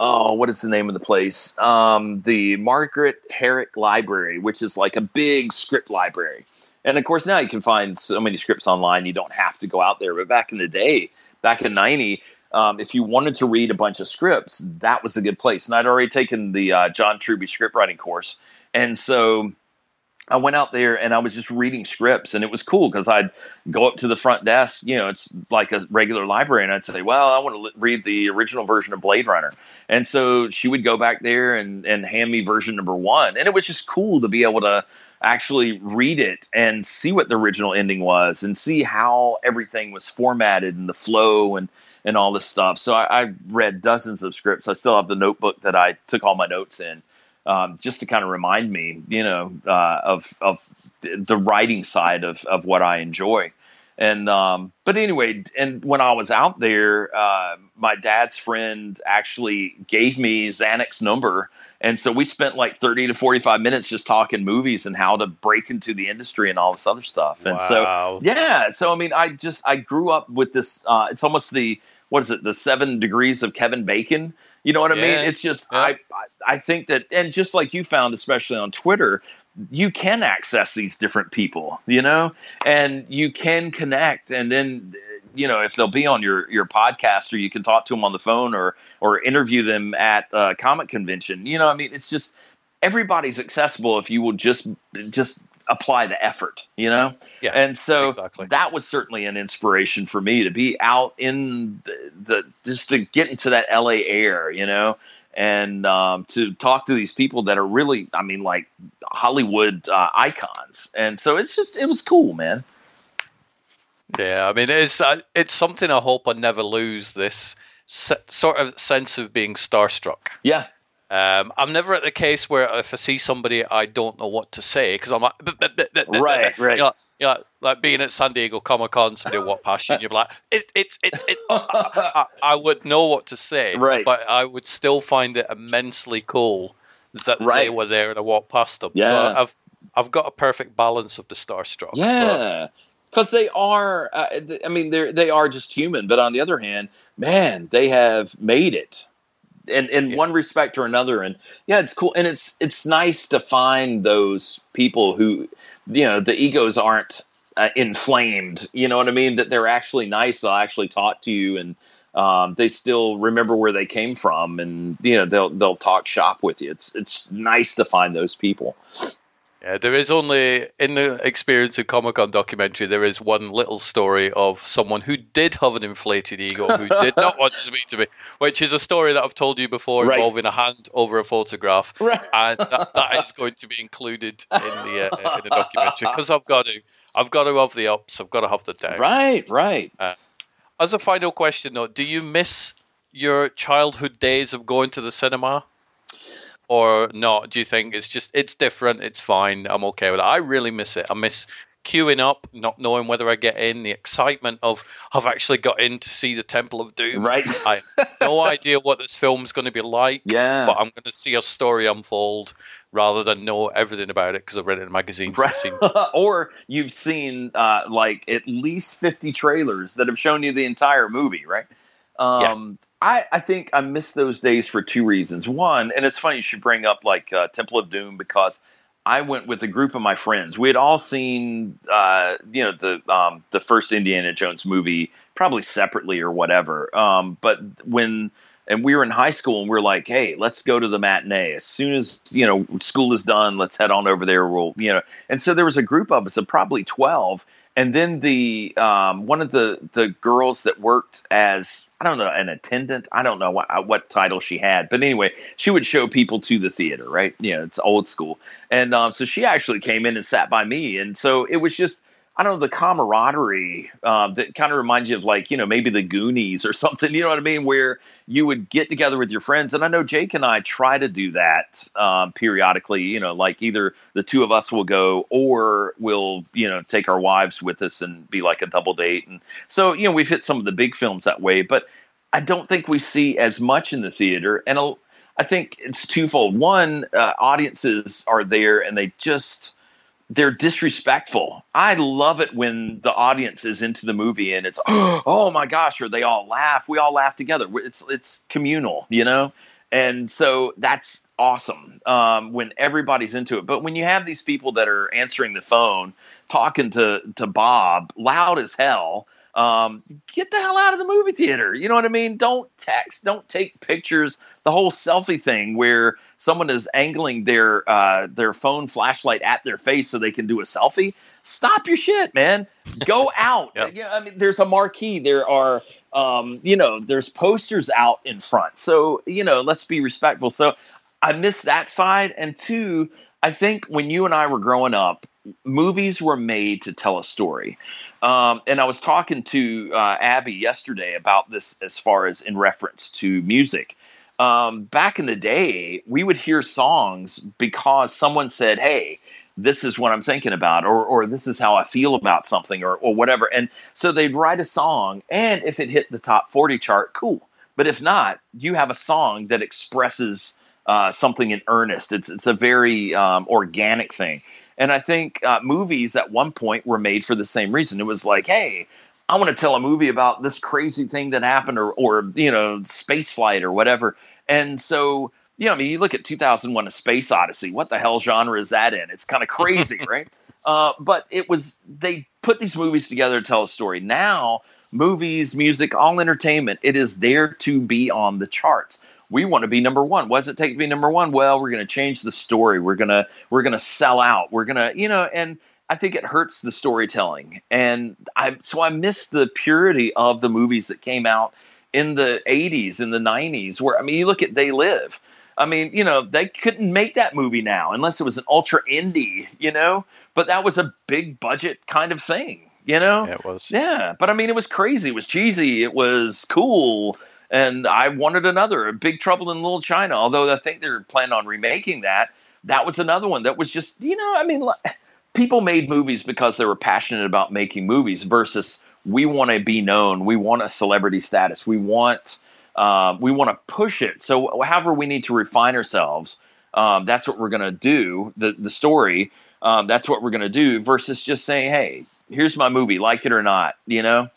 Oh, what is the name of the place? Um, the Margaret Herrick Library, which is like a big script library. And of course, now you can find so many scripts online. You don't have to go out there. But back in the day, back in '90, um, if you wanted to read a bunch of scripts, that was a good place. And I'd already taken the uh, John Truby script writing course, and so I went out there and I was just reading scripts, and it was cool because I'd go up to the front desk. You know, it's like a regular library, and I'd say, "Well, I want to li- read the original version of Blade Runner," and so she would go back there and and hand me version number one, and it was just cool to be able to actually read it and see what the original ending was, and see how everything was formatted and the flow and and all this stuff. So I, I, read dozens of scripts. I still have the notebook that I took all my notes in, um, just to kind of remind me, you know, uh, of of the writing side of of what I enjoy. And um, but anyway, and when I was out there, uh, my dad's friend actually gave me Zanuck's number. And so we spent like 30 to 45 minutes just talking movies and how to break into the industry and all this other stuff. And wow. so, yeah. So, I mean, I just, I grew up with this, uh, it's almost the, what is it, the seven degrees of Kevin Bacon. You know what yeah. I mean? It's just yeah. I I think that, and just like you found, especially on Twitter, you can access these different people, you know, and you can connect, and then you know if they'll be on your your podcast, or you can talk to them on the phone, or or interview them at a comic convention. You know, I mean, it's just everybody's accessible if you will just just apply the effort, you know? Yeah. And so exactly. that was certainly an inspiration for me to be out in the, the just to get into that LA air, you know, and um, to talk to these people that are really, I mean, like Hollywood uh, icons. And so it's just, it was cool, man. Yeah. I mean, it's, uh, it's something I hope I never lose this sort of sense of being starstruck. Yeah. Um, I'm never at the case where if I see somebody, I don't know what to say because I'm like, right, right. You know, you know, like being at San Diego Comic Con, somebody walk past you and you're like, it, it's, it's, it's, I, I, I, would know what to say, right. but I would still find it immensely cool that right. they were there and I walked past them. Yeah. So I've, I've got a perfect balance of the starstruck. Yeah. Because they are, uh, I mean, they they are just human. But on the other hand, man, they have made it in in yeah. one respect or another and yeah it's cool and it's it's nice to find those people who you know the egos aren't uh, inflamed you know what i mean? That they're actually nice they'll actually talk to you and um, they still remember where they came from and you know they'll they'll talk shop with you. It's it's nice to find those people Yeah, there is only in the experience of Comic Con documentary. There is one little story of someone who did have an inflated ego, who did not want to speak to me, which is a story that I've told you before Right. involving a hand over a photograph, Right. and that, that is going to be included in the uh, in the documentary because I've got to, I've got to have the ups, I've got to have the downs. Right, right. Uh, as a final question, though, do you miss your childhood days of going to the cinema? Or not? Do you think it's just it's different? It's fine. I'm okay with it. I really miss it. I miss queuing up, not knowing whether I get in, the excitement of I've actually got in to see the Temple of Doom. Right. I have no idea what this film's going to be like. Yeah. But I'm going to see a story unfold rather than know everything about it because I've read it in magazines. Right. seen or you've seen uh, like at least 50 trailers that have shown you the entire movie, right? Um, I, I think I miss those days for two reasons. One, and it's funny you should bring up like uh, Temple of Doom because I went with a group of my friends. We had all seen, uh, you know, the um, the first Indiana Jones movie, probably separately or whatever. Um, but when and we were in high school and we are like, hey, let's go to the matinee as soon as you know school is done. Let's head on over there. We'll, you know, and so there was a group of us of probably twelve, and then the um, one of the the girls that worked as I don't know an attendant. I don't know what what title she had, but anyway, she would show people to the theater, right? yeah it's old school, and um, so she actually came in and sat by me, and so it was just. I don't know the camaraderie uh, that kind of reminds you of like you know maybe the Goonies or something. You know what I mean? Where you would get together with your friends, and I know Jake and I try to do that um, periodically. You know, like either the two of us will go, or we'll you know take our wives with us and be like a double date. And so you know we've hit some of the big films that way, but I don't think we see as much in the theater, and I think it's twofold. One, uh, audiences are there and they just they're disrespectful. I love it when the audience is into the movie and it's oh my gosh, or they all laugh. We all laugh together. It's it's communal, you know. And so that's awesome um, when everybody's into it. But when you have these people that are answering the phone, talking to to Bob loud as hell, um, get the hell out of the movie theater. You know what I mean? Don't text, don't take pictures. The whole selfie thing where someone is angling their uh, their phone flashlight at their face so they can do a selfie. Stop your shit, man. Go out. Yep. Yeah, I mean, there's a marquee. There are, um, you know, there's posters out in front. So you know, let's be respectful. So I miss that side. And two, I think when you and I were growing up, movies were made to tell a story. Um, and I was talking to uh, Abby yesterday about this as far as in reference to music. Um, back in the day, we would hear songs because someone said, Hey, this is what I'm thinking about, or, or this is how I feel about something, or, or whatever. And so they'd write a song, and if it hit the top 40 chart, cool. But if not, you have a song that expresses uh, something in earnest. It's, it's a very um, organic thing. And I think uh, movies at one point were made for the same reason. It was like, hey, I want to tell a movie about this crazy thing that happened, or, or you know, space flight or whatever. And so, you know, I mean, you look at 2001: A Space Odyssey. What the hell genre is that in? It's kind of crazy, right? Uh, but it was they put these movies together to tell a story. Now, movies, music, all entertainment, it is there to be on the charts we want to be number one. What does it take to be number one? Well, we're going to change the story. We're gonna we're gonna sell out. We're gonna you know, and I think it hurts the storytelling. And I so I miss the purity of the movies that came out in the '80s, in the '90s. Where I mean, you look at They Live. I mean, you know, they couldn't make that movie now unless it was an ultra indie, you know. But that was a big budget kind of thing, you know. Yeah, it was. Yeah, but I mean, it was crazy. It was cheesy. It was cool and I wanted another, Big Trouble in Little China. Although I think they're planning on remaking that. That was another one that was just, you know, I mean, people made movies because they were passionate about making movies. Versus, we want to be known, we want a celebrity status, we want, uh, we want to push it. So, however, we need to refine ourselves. Um, that's what we're going to do. The the story. Um, that's what we're going to do. Versus just saying, hey, here's my movie, like it or not. You know.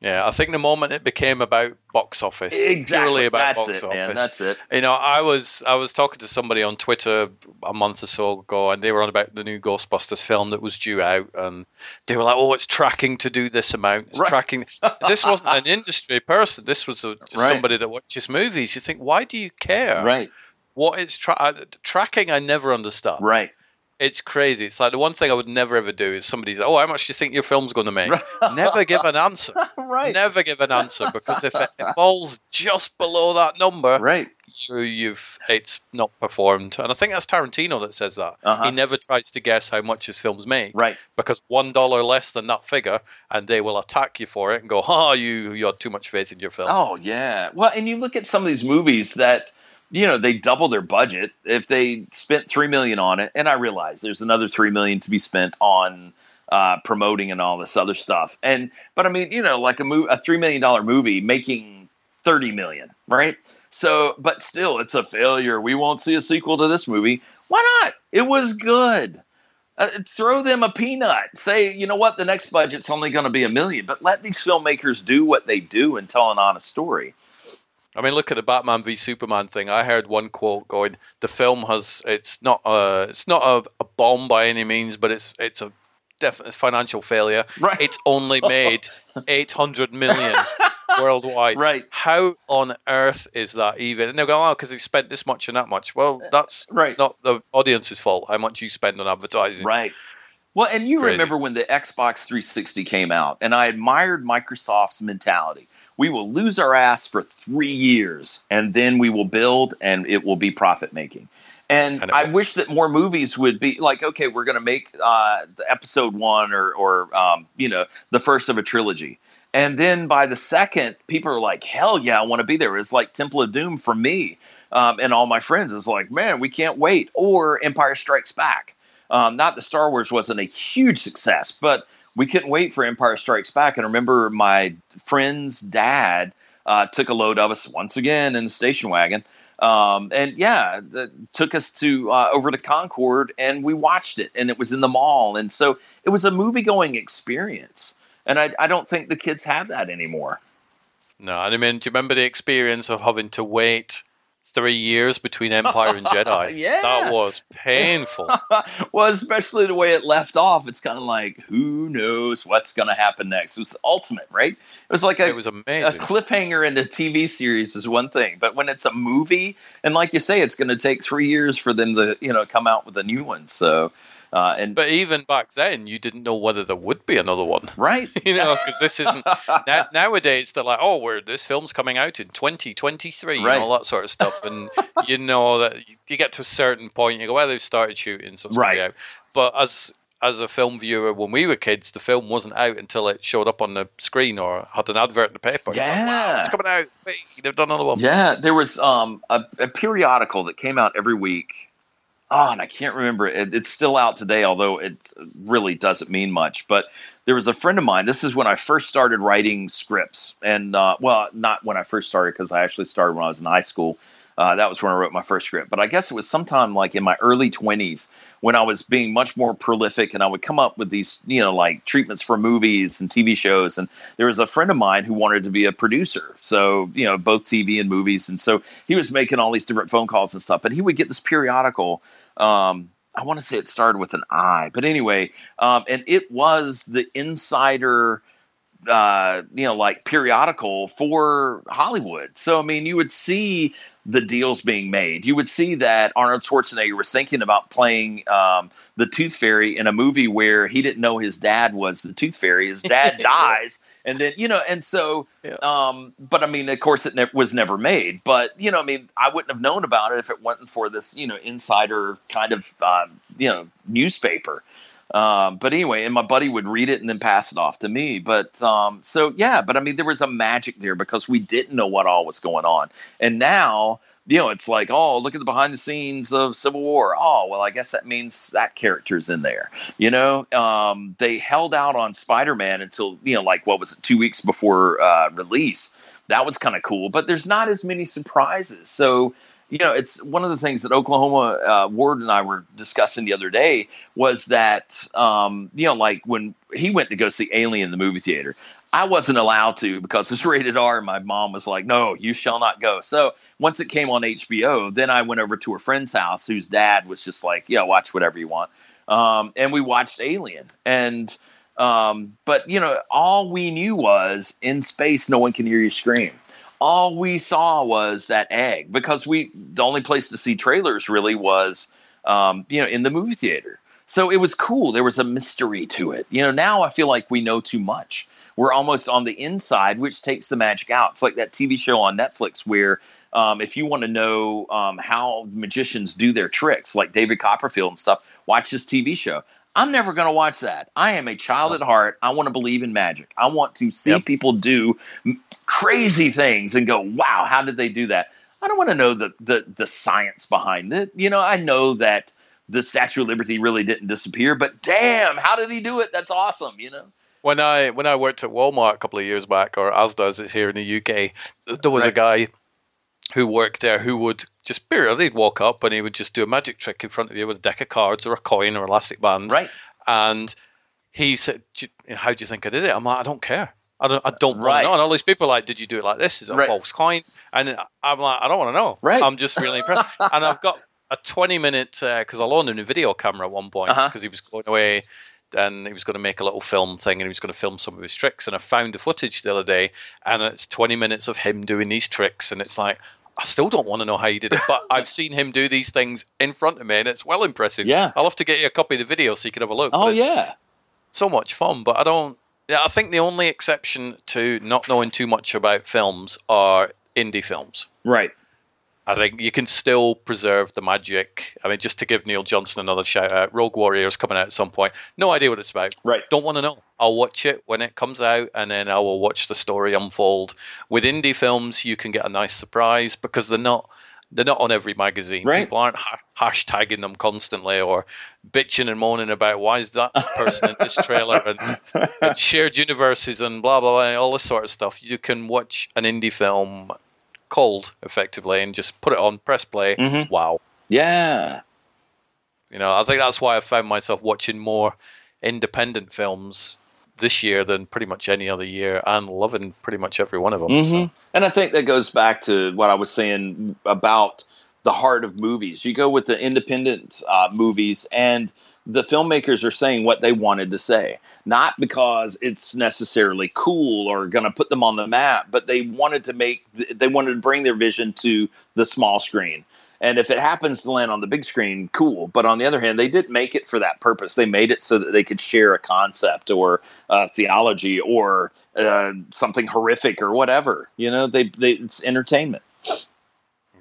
Yeah, I think the moment it became about box office, exactly. purely about That's box it, office. Man. That's it. You know, I was I was talking to somebody on Twitter a month or so ago, and they were on about the new Ghostbusters film that was due out, and they were like, "Oh, it's tracking to do this amount. It's right. tracking." this wasn't an industry person. This was a, just right. somebody that watches movies. You think, why do you care? Right. What is tra- uh, tracking? I never understood. Right. It's crazy. It's like the one thing I would never ever do is somebody's, oh, how much do you think your film's going to make? never give an answer. right. Never give an answer because if it falls just below that number, right, you, you've it's not performed. And I think that's Tarantino that says that. Uh-huh. He never tries to guess how much his films make, right? Because one dollar less than that figure, and they will attack you for it and go, "Oh, you you had too much faith in your film." Oh yeah. Well, and you look at some of these movies that you know they double their budget if they spent three million on it. And i realize there's another three million to be spent on uh, promoting and all this other stuff. And but i mean you know like a movie a three million dollar movie making 30 million right? So but still it's a failure. We won't see a sequel to this movie. Why not? It was good. Uh, throw them a peanut. Say you know what? The next budget's only going to be a million but let these filmmakers do what they do and tell an honest story I mean, look at the Batman v Superman thing. I heard one quote going, "The film has it's not a it's not a, a bomb by any means, but it's it's a definite financial failure. Right. It's only made eight hundred million worldwide. Right. How on earth is that even? And they'll go, "Oh, because they've spent this much and that much." Well, uh, that's right. not the audience's fault. How much you spend on advertising? Right. Well, and you Crazy. remember when the Xbox 360 came out, and I admired Microsoft's mentality. We will lose our ass for three years, and then we will build, and it will be profit making. And I, wish that more movies would be like, okay, we're going to make uh, the episode one or, or um, you know, the first of a trilogy. And then by the second, people are like, hell yeah, I want to be there. It's like Temple of Doom for me um, and all my friends. It's like, man, we can't wait. Or Empire Strikes Back. Um, not that Star Wars wasn't a huge success, but we couldn't wait for Empire Strikes Back. And I remember my friend's dad uh, took a load of us once again in the station wagon. Um, and yeah, took us to uh, over to Concord, and we watched it, and it was in the mall, and so it was a movie going experience. And I, I don't think the kids have that anymore. No, I mean, do you remember the experience of having to wait three years between Empire and Jedi? yeah, that was painful. well, especially the way it left off. It's kind of like, who knows what's going to happen next? It was the ultimate, right? It was like a, it was amazing. a cliffhanger in a TV series is one thing, but when it's a movie, and like you say, it's going to take three years for them to you know come out with a new one. So. Uh, and but even back then, you didn't know whether there would be another one, right? you know, because this isn't now, nowadays. They're like, oh, we're this film's coming out in 2023 Right. and all that sort of stuff, and you know that you get to a certain point, you go, well, they've started shooting, so Right. out. But as as a film viewer, when we were kids, the film wasn't out until it showed up on the screen or had an advert in the paper. You're like, wow, Yeah. it's coming out. Wait, they've done another one. Yeah, there was um, a, a periodical that came out every week. Oh, and I can't remember it. It's still out today, although it really doesn't mean much. But there was a friend of mine. This is when I first started writing scripts, and uh, well, not when I first started because I actually started when I was in high school. Uh, that was when I wrote my first script. But I guess it was sometime like in my early 20s when I was being much more prolific and I would come up with these, you know, like treatments for movies and TV shows. And there was a friend of mine who wanted to be a producer. So, you know, both TV and movies. And so he was making all these different phone calls and stuff. But he would get this periodical. Um, I want to say it started with an I, but anyway, um, and it was the insider uh, you know, like periodical for Hollywood. So, I mean, you would see the deals being made. You would see that Arnold Schwarzenegger was thinking about playing um, the Tooth Fairy in a movie where he didn't know his dad was the Tooth Fairy. His dad dies, and then you know, and so, um, but I mean, of course, it ne- was never made. But you know, I mean, I wouldn't have known about it if it wasn't for this, you know, insider kind of, uh, you know, newspaper. Um, but anyway, and my buddy would read it and then pass it off to me. But um, so yeah, but I mean, there was a magic there because we didn't know what all was going on, and now you know it's like, oh, look at the behind the scenes of Civil War. Oh, well, I guess that means that character's in there. You know, um, they held out on Spider Man until you know, like what was it, two weeks before uh, release. That was kind of cool, but there's not as many surprises. So you know, it's one of the things that Oklahoma uh, Ward and I were discussing the other day was that, um, you know, like when he went to go see Alien in the movie theater, I wasn't allowed to because it's rated R. And my mom was like, no, you shall not go. So once it came on HBO, then I went over to a friend's house whose dad was just like, yeah, watch whatever you want. Um, and we watched Alien. And, um, but, you know, all we knew was in space, no one can hear you scream all we saw was that egg because we the only place to see trailers really was um, you know in the movie theater So it was cool. There was a mystery to it. You know, now I feel like we know too much. We're almost on the inside, which takes the magic out. It's like that TV show on Netflix where um, if you want to know um, how magicians do their tricks, like David Copperfield and stuff, watch this TV show. I'm never going to watch that. I am a child at heart. I want to believe in magic. I want to see yep. people do crazy things and go, "Wow, how did they do that?" I don't want to know the, the the science behind it. You know, I know that the Statue of Liberty really didn't disappear, but damn, how did he do it? That's awesome. You know. When I when I worked at Walmart a couple of years back, or as it's here in the UK, there was right. a guy who worked there who would just periodically walk up and he would just do a magic trick in front of you with a deck of cards or a coin or elastic band. Right. And he said, "How do you think I did it?" I'm like, "I don't care. I don't. I don't right. want to know." And all these people are like, "Did you do it like this? Is it a right. false coin?" And I'm like, "I don't want to know. Right. I'm just really impressed." and I've got a 20 minute because uh, I loaned him a video camera at one point because uh-huh. he was going away and he was going to make a little film thing and he was going to film some of his tricks and I found the footage the other day and it's 20 minutes of him doing these tricks and it's like I still don't want to know how he did it, but I've seen him do these things in front of me, and it's well impressive. Yeah, I'll have to get you a copy of the video so you can have a look. Oh yeah, so much fun. But I don't. Yeah, I think the only exception to not knowing too much about films are indie films. Right. I think you can still preserve the magic. I mean, just to give Neil Johnson another shout out, Rogue Warrior is coming out at some point. No idea what it's about. Right. Don't want to know. I'll watch it when it comes out, and then I will watch the story unfold. With indie films, you can get a nice surprise because they're not they're not on every magazine. Right. People aren't ha- hashtagging them constantly or bitching and moaning about why is that person in this trailer and, and shared universes and blah blah blah all this sort of stuff. You can watch an indie film cold effectively and just put it on, press play. Mm-hmm. Wow. Yeah. You know, I think that's why I found myself watching more independent films this year than pretty much any other year and loving pretty much every one of them. Mm-hmm. So. And I think that goes back to what I was saying about the heart of movies. You go with the independent uh, movies and – the filmmakers are saying what they wanted to say, not because it's necessarily cool or going to put them on the map, but they wanted to make they wanted to bring their vision to the small screen. And if it happens to land on the big screen, cool. But on the other hand, they didn't make it for that purpose. They made it so that they could share a concept or uh, theology or uh, something horrific or whatever. You know, they, they it's entertainment.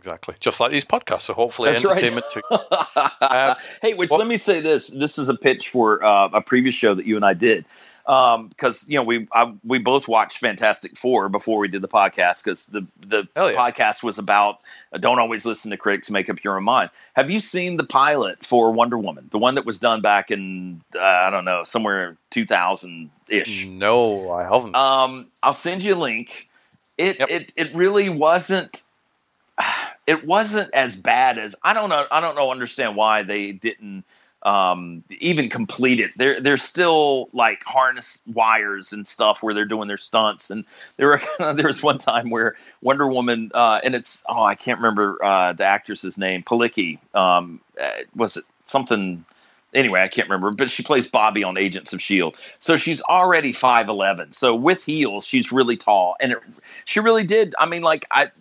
Exactly. Just like these podcasts. So hopefully That's entertainment right. too. uh, hey, which well, let me say this. This is a pitch for uh, a previous show that you and I did. Because um, you know we I, we both watched Fantastic Four before we did the podcast because the the yeah. podcast was about uh, don't always listen to critics make up your own mind. Have you seen the pilot for Wonder Woman, the one that was done back in uh, I don't know somewhere two thousand ish? No, I haven't. Um, I'll send you a link. It yep. it it really wasn't it wasn't as bad as I don't know. I don't know. Understand why they didn't um, even complete it. They're they're still like harness wires and stuff where they're doing their stunts. And there were there was one time where Wonder Woman uh, and it's oh I can't remember uh, the actress's name Palicki um, uh, was it something anyway, I can't remember, but she plays Bobby on Agents of Shield. So she's already five eleven. So with heels, she's really tall, and it, she really did. I mean, like I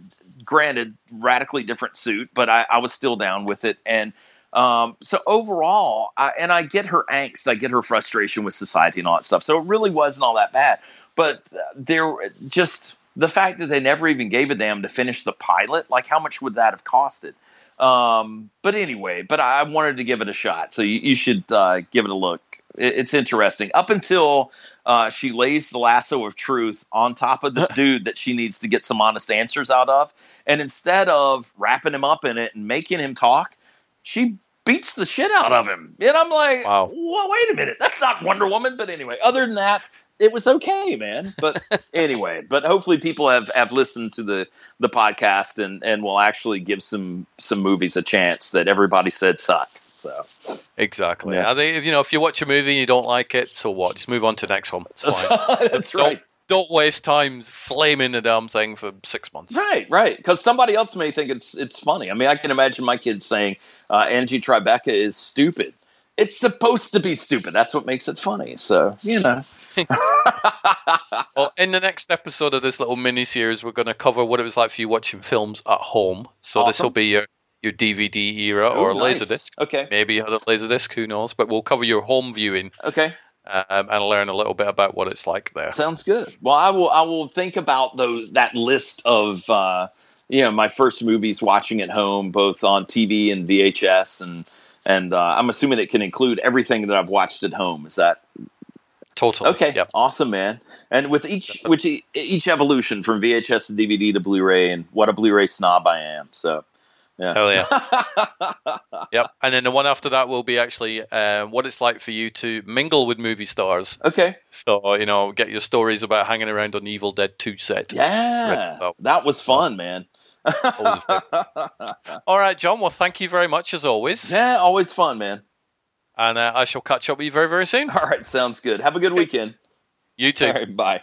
granted, radically different suit, but I, I was still down with it. And um, so overall, I, and I get her angst, I get her frustration with society and all that stuff. So it really wasn't all that bad. But there, just the fact that they never even gave a damn to finish the pilot, like how much would that have costed? Um, but anyway, but I wanted to give it a shot, so you, you should uh, give it a look. It, it's interesting. Up until uh, she lays the lasso of truth on top of this dude that she needs to get some honest answers out of, and instead of wrapping him up in it and making him talk, she beats the shit out of him. And I'm like, wow. well, wait a minute, that's not Wonder Woman. But anyway, other than that, it was okay, man. But anyway, but hopefully people have, have listened to the, the podcast and, and will actually give some some movies a chance that everybody said sucked. So exactly. Yeah. I think if you know if you watch a movie and you don't like it, so what? Just move on to the next one. That's right don't waste time flaming the damn thing for six months. Right, right. Because somebody else may think it's it's funny. I mean, I can imagine my kids saying uh, Angie Tribeca is stupid. It's supposed to be stupid. That's what makes it funny. So you know. well, in the next episode of this little mini series, we're going to cover what it was like for you watching films at home. So awesome. this will be your your DVD era Oh, or nice. Laserdisc. Okay. Maybe you had a Laserdisc, who knows? But we'll cover your home viewing Okay. um, and learn a little bit about what it's like there. Sounds good. Well, I will. I will think about those that list of uh, you know my first movies watching at home, both on TV and VHS, and and uh, I'm assuming it can include everything that I've watched at home. Is that Totally. okay? Yep. Awesome, man. And with each which each evolution from VHS to DVD to Blu-ray, and what a Blu-ray snob I am. So. Yeah. Hell yeah. yep. And then the one after that will be actually uh, what it's like for you to mingle with movie stars. Okay. So, you know, get your stories about hanging around on Evil Dead 2 set. Yeah. Right. That was fun, man. All right, John. Well, thank you very much as always. Yeah, always fun, man. And uh, I shall catch up with you very, very soon. All right, sounds good. Have a good weekend. You too. All right, bye.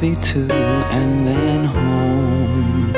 Movie too, and then home.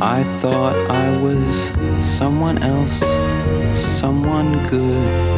I thought I was someone else, someone good.